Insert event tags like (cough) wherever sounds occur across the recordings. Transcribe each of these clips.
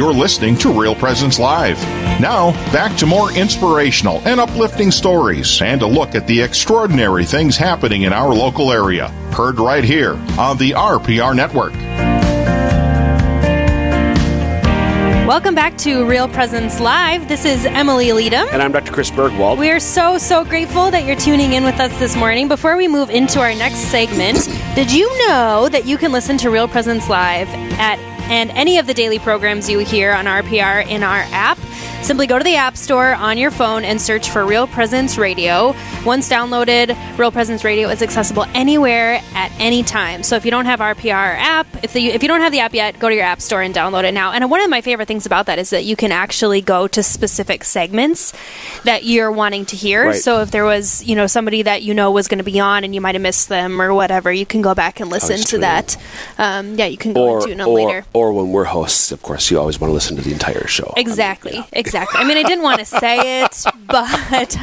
You're listening to Real Presence Live. Now, back to more inspirational and uplifting stories and a look at the extraordinary things happening in our local area. Heard right here on the RPR Network. Welcome back to Real Presence Live. This is Emily Leadham. And I'm Dr. Chris Burgwald. We are so, so grateful that you're tuning in with us this morning. Before we move into our next segment, did you know that you can listen to Real Presence Live at and any of the daily programs you hear on RPR in our app? Simply go to the App Store on your phone and search for Real Presence Radio. Once downloaded, Real Presence Radio is accessible anywhere at any time. So if you don't have RPR app, if, the, if you don't have the app yet, go to your App Store and download it now. And one of my favorite things about that is that you can actually go to specific segments that you're wanting to hear. Right. So if there was, you know, somebody that you know was going to be on and you might have missed them or whatever, you can go back and listen to that. Um, yeah, you can go or, tune them later. or when we're hosts, of course, you always want to listen to the entire show. Exactly, I mean, exactly. I mean, I didn't want to say it, (laughs) but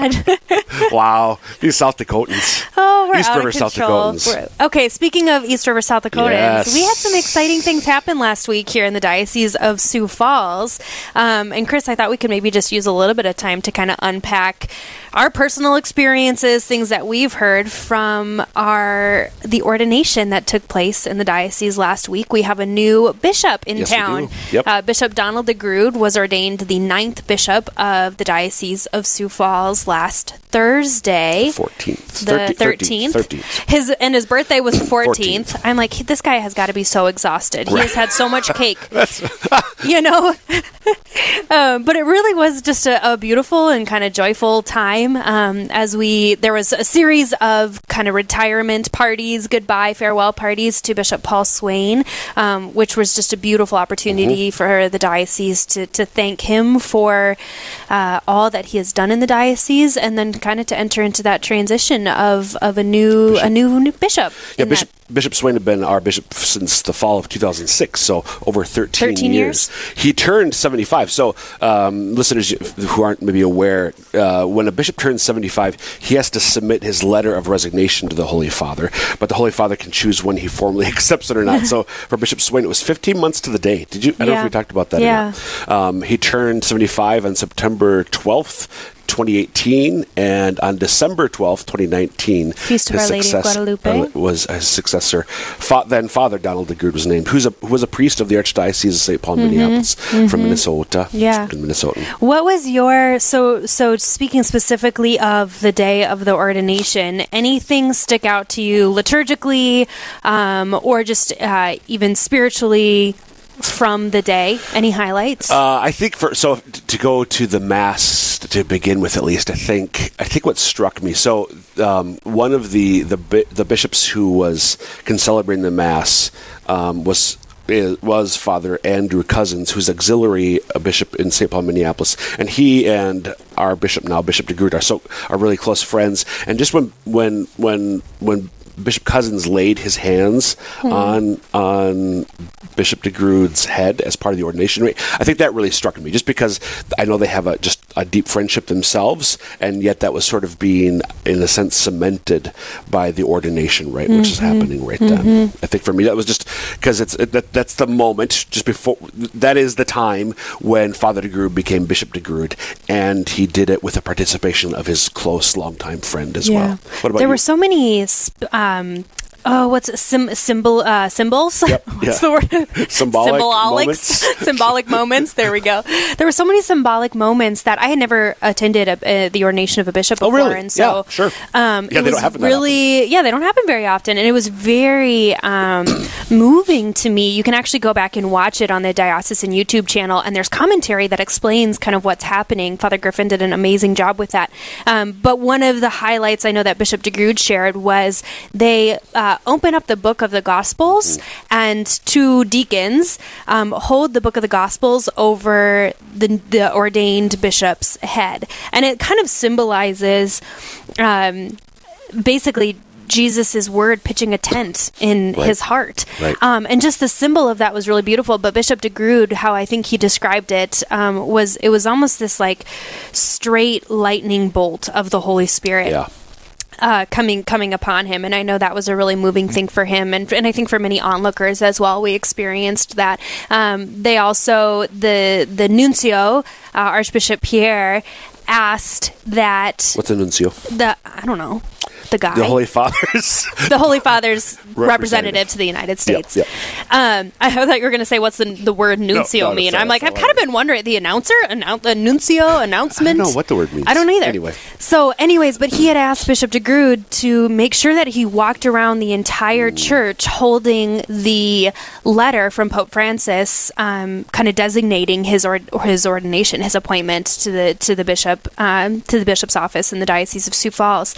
(laughs) wow, these South Dakotans. We're East out River, of South. Dakotans. We're- okay, speaking of East River, South Dakotans, Yes. we had some exciting things happen last week here in the Diocese of Sioux Falls. Um, and Chris, I thought we could maybe just use a little bit of time to kind of unpack our personal experiences, things that we've heard from our the ordination that took place in the diocese last week. We have a new bishop in Yes, town. Yep. Uh, Bishop Donald DeGrood was ordained the ninth bishop of the Diocese of Sioux Falls last Thursday. 14th. The 13th. 13th. 13th. His and his birthday was the 14th. 14th. I'm like, this guy has got to be so exhausted. He has had so much cake. (laughs) (laughs) you know? (laughs) um, but it really was just a, a beautiful and kind of joyful time um, as we there was a series of kind of retirement parties, goodbye, farewell parties to Bishop Paul Swain, um, which was just a beautiful opportunity for the diocese to, to thank him for uh, all that he has done in the diocese, and then kind of to enter into that transition of, of a new a new, new bishop. Yeah, Bishop, that- Bishop Swain had been our bishop since the fall of 2006, so over 13, 13 years. He turned 75. So, um, listeners who aren't maybe aware, uh, when a bishop turns 75, he has to submit his letter of resignation to the Holy Father, but the Holy Father can choose when he formally (laughs) accepts it or not. so, (laughs) for Bishop Swain, it was 15 months to the day. Did you? I don't know if we talked about that Yeah. or not. Um, he turned 75 on September 12th. 2018 and on December 12th, 2019, Feast of his Our Lady of success- Guadalupe. was his successor. Fa- then Father Donald DeGrood was named, who's a who was a priest of the Archdiocese of St. Paul, Minneapolis, from Minnesota. Mm-hmm. Yeah. in Minnesota. What was your so so speaking specifically of the day of the ordination? Anything stick out to you liturgically, um, or just uh, even spiritually from the day? Any highlights? Uh, I think for so to go to the mass to begin with, at least I think I think what struck me. So um, one of the the the bishops who was concelebrating the mass um, was. i- Was Father Andrew Cozzens, who's auxiliary bishop in St. Paul, Minneapolis, and he and our bishop now, Bishop DeGrood, are so are really close friends. And just when when when when Bishop Cozzens laid his hands hmm. on on Bishop DeGrood's head as part of the ordination rite. I think that really struck me, just because I know they have a just a deep friendship themselves, and yet that was sort of being, in a sense, cemented by the ordination rite, which is happening right then. I think for me that was just because it's it, that that's the moment just before that is the time when Father DeGrood became Bishop DeGrood, and he did it with the participation of his close longtime friend as well. What about there you? were so many. Sp- um, oh, what's it? Sim- symbol uh, symbols? Yep, (laughs) what's yeah. the word? (laughs) Symbolic moments. (laughs) symbolic moments. There we go. There were so many symbolic moments that I had never attended a, uh, the ordination of a bishop Oh, before, really? and so Yeah, sure. Um, Yeah, it they was don't happen that really yeah they don't happen very often, and it was very um, (coughs) moving to me. You can actually go back and watch it on the diocesan YouTube channel, and there's commentary that explains kind of what's happening. Father Griffin did an amazing job with that. Um, but one of the highlights I know that Bishop DeGrood shared was they uh, open up the book of the Gospels, and two deacons um, hold the book of the Gospels over the, the ordained bishop's head, and it kind of symbolizes. Um, basically Jesus' word pitching a tent in Right. his heart. Right. Um, and just the symbol of that was really beautiful. But Bishop de DeGrood, how I think he described it, um, was it was almost this like straight lightning bolt of the Holy Spirit. yeah. Uh, coming coming upon him, and I know that was a really moving thing for him, and and I think for many onlookers as well. We experienced that. Um, they also the the nuncio, uh, Archbishop Pierre, asked that What's a nuncio? the I don't know the guy (laughs) The Holy Fathers. the Holy Father's representative, Representative. to the United States. yep. Um, I thought you were going to say what's the the word nuncio no, mean. that's I'm like I've kind of been wondering the announcer, annou- the nuncio announcement. I don't know what the word means. I don't either. Anyway. so anyways, but he had asked Bishop DeGrood to make sure that he walked around the entire church holding the letter from Pope Francis, um, kind of designating his or his ordination, his appointment to the to the bishop um, to the bishop's office in the diocese of Sioux Falls,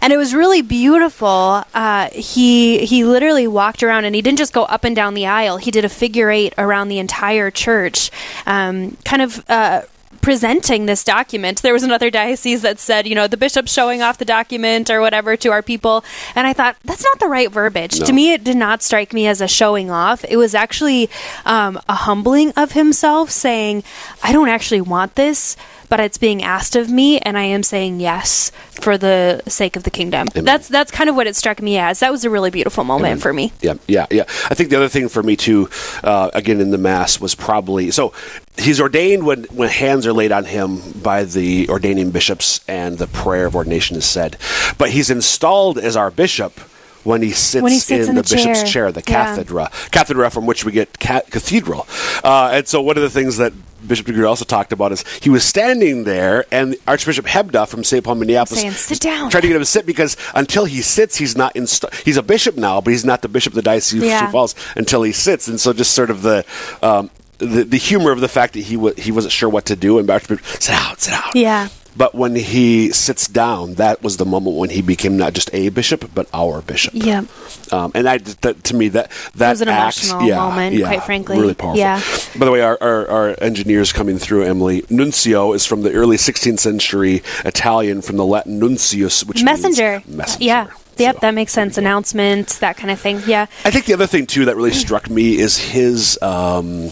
and it was really beautiful. Uh, he he literally walked around and he didn't just go up and down the aisle. He did a figure eight around the entire church, um, kind of. Uh, presenting this document. There was another diocese that said, you know, the bishop's showing off the document or whatever to our people. And I thought, that's not the right verbiage. No. To me, it did not strike me as a showing off. It was actually um, a humbling of himself saying, I don't actually want this. But it's being asked of me, and I am saying yes for the sake of the kingdom. That's that's kind of what it struck me as. That was a really beautiful moment for me. Yeah, yeah, yeah. I think the other thing for me too, uh, again in the mass, was probably so he's ordained when when hands are laid on him by the ordaining bishops and the prayer of ordination is said, but he's installed as our bishop. When he sits, When he sits in the, the bishop's chair. chair, the Yeah. cathedra, cathedra from which we get ca- cathedral, uh, and so one of the things that Bishop DeGrood also talked about is he was standing there, and Archbishop Hebda from St. Paul, Minneapolis, Saying, "Sit down." tried to get him to sit because until he sits, he's not inst- he's a bishop now, but he's not the bishop of the diocese of Yeah. Sioux Falls until he sits, and so just sort of the. Um, the, the humor of the fact that he wa he wasn't sure what to do and Archbishop sit down sit down Yeah. But when he sits down that was the moment when he became not just a bishop but our bishop Yeah. um, and I, that, to me, that that was an act- emotional yeah, moment, yeah, quite frankly. really powerful. Yeah. By the way, our, our, our engineers coming through, Emily Nuncio is from the early 16th century Italian, from the Latin nuncius, which Messenger. means messenger. Yeah. Yep, So- that makes sense. Announcements, that kind of thing. Yeah. I think the other thing too that really struck me is his. Um,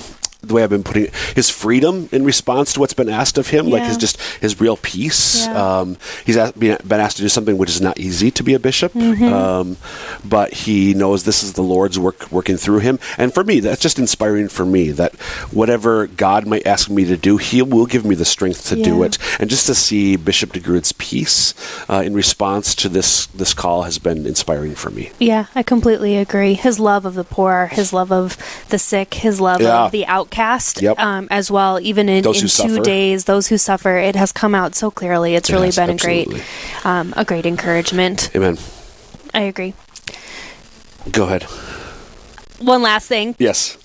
the way I've been putting it, his freedom in response to what's been asked of him, like his just his real peace. Yeah. Um, he's asked, been, been asked to do something which is not easy to be a bishop, Mm-hmm. um, but he knows this is the Lord's work working through him. And for me, that's just inspiring for me that whatever God might ask me to do, He will give me the strength to do it. And just to see Bishop DeGrood's peace uh, in response to this this call has been inspiring for me. Yeah, I completely agree. His love of the poor, his love of the sick, his love Yeah. of the outcast Yep. um, as well. Even in, in two suffer. days, those who suffer, it has come out so clearly. It's It really has, been absolutely. a great, um, a great encouragement. Amen. I agree. Go ahead. One last thing. Yes.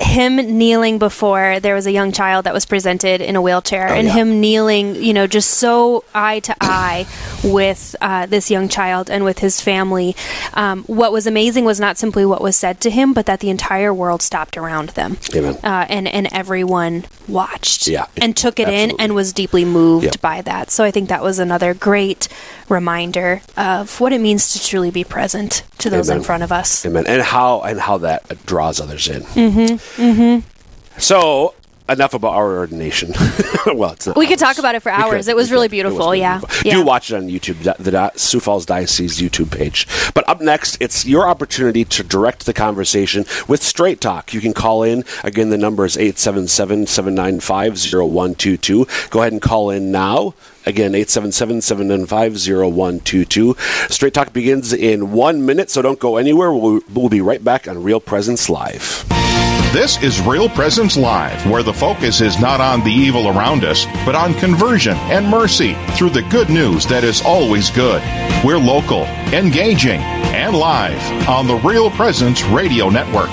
Him kneeling before there was a young child that was presented in a wheelchair and Oh, yeah. him kneeling you know just so eye to eye with uh, this young child and with his family um, what was amazing was not simply what was said to him but that the entire world stopped around them Amen. uh, and and everyone watched Yeah, and took it in and was deeply moved Yep. by that so i think that was another great reminder of what it means to truly be present to those in front of us Amen. And how and how that draws others in. Mm-hmm. Mm-hmm. So enough about our ordination. (laughs) well, it's not. We could talk about it for hours. could. It was really. It was really yeah. beautiful. Yeah. Do watch it on YouTube, the, the Sioux Falls Diocese YouTube page. But up next, it's your opportunity to direct the conversation with Straight Talk. You can call in. Again, the number is 877 795 0122. Go ahead and call in now. Again, 877 795 0122. Straight Talk begins in one minute, so don't go anywhere. We'll, we'll be right back on Real Presence Live. This is Real Presence Live, where the focus is not on the evil around us, but on conversion and mercy through the good news that is always good. We're local, engaging, and live on the Real Presence Radio Network.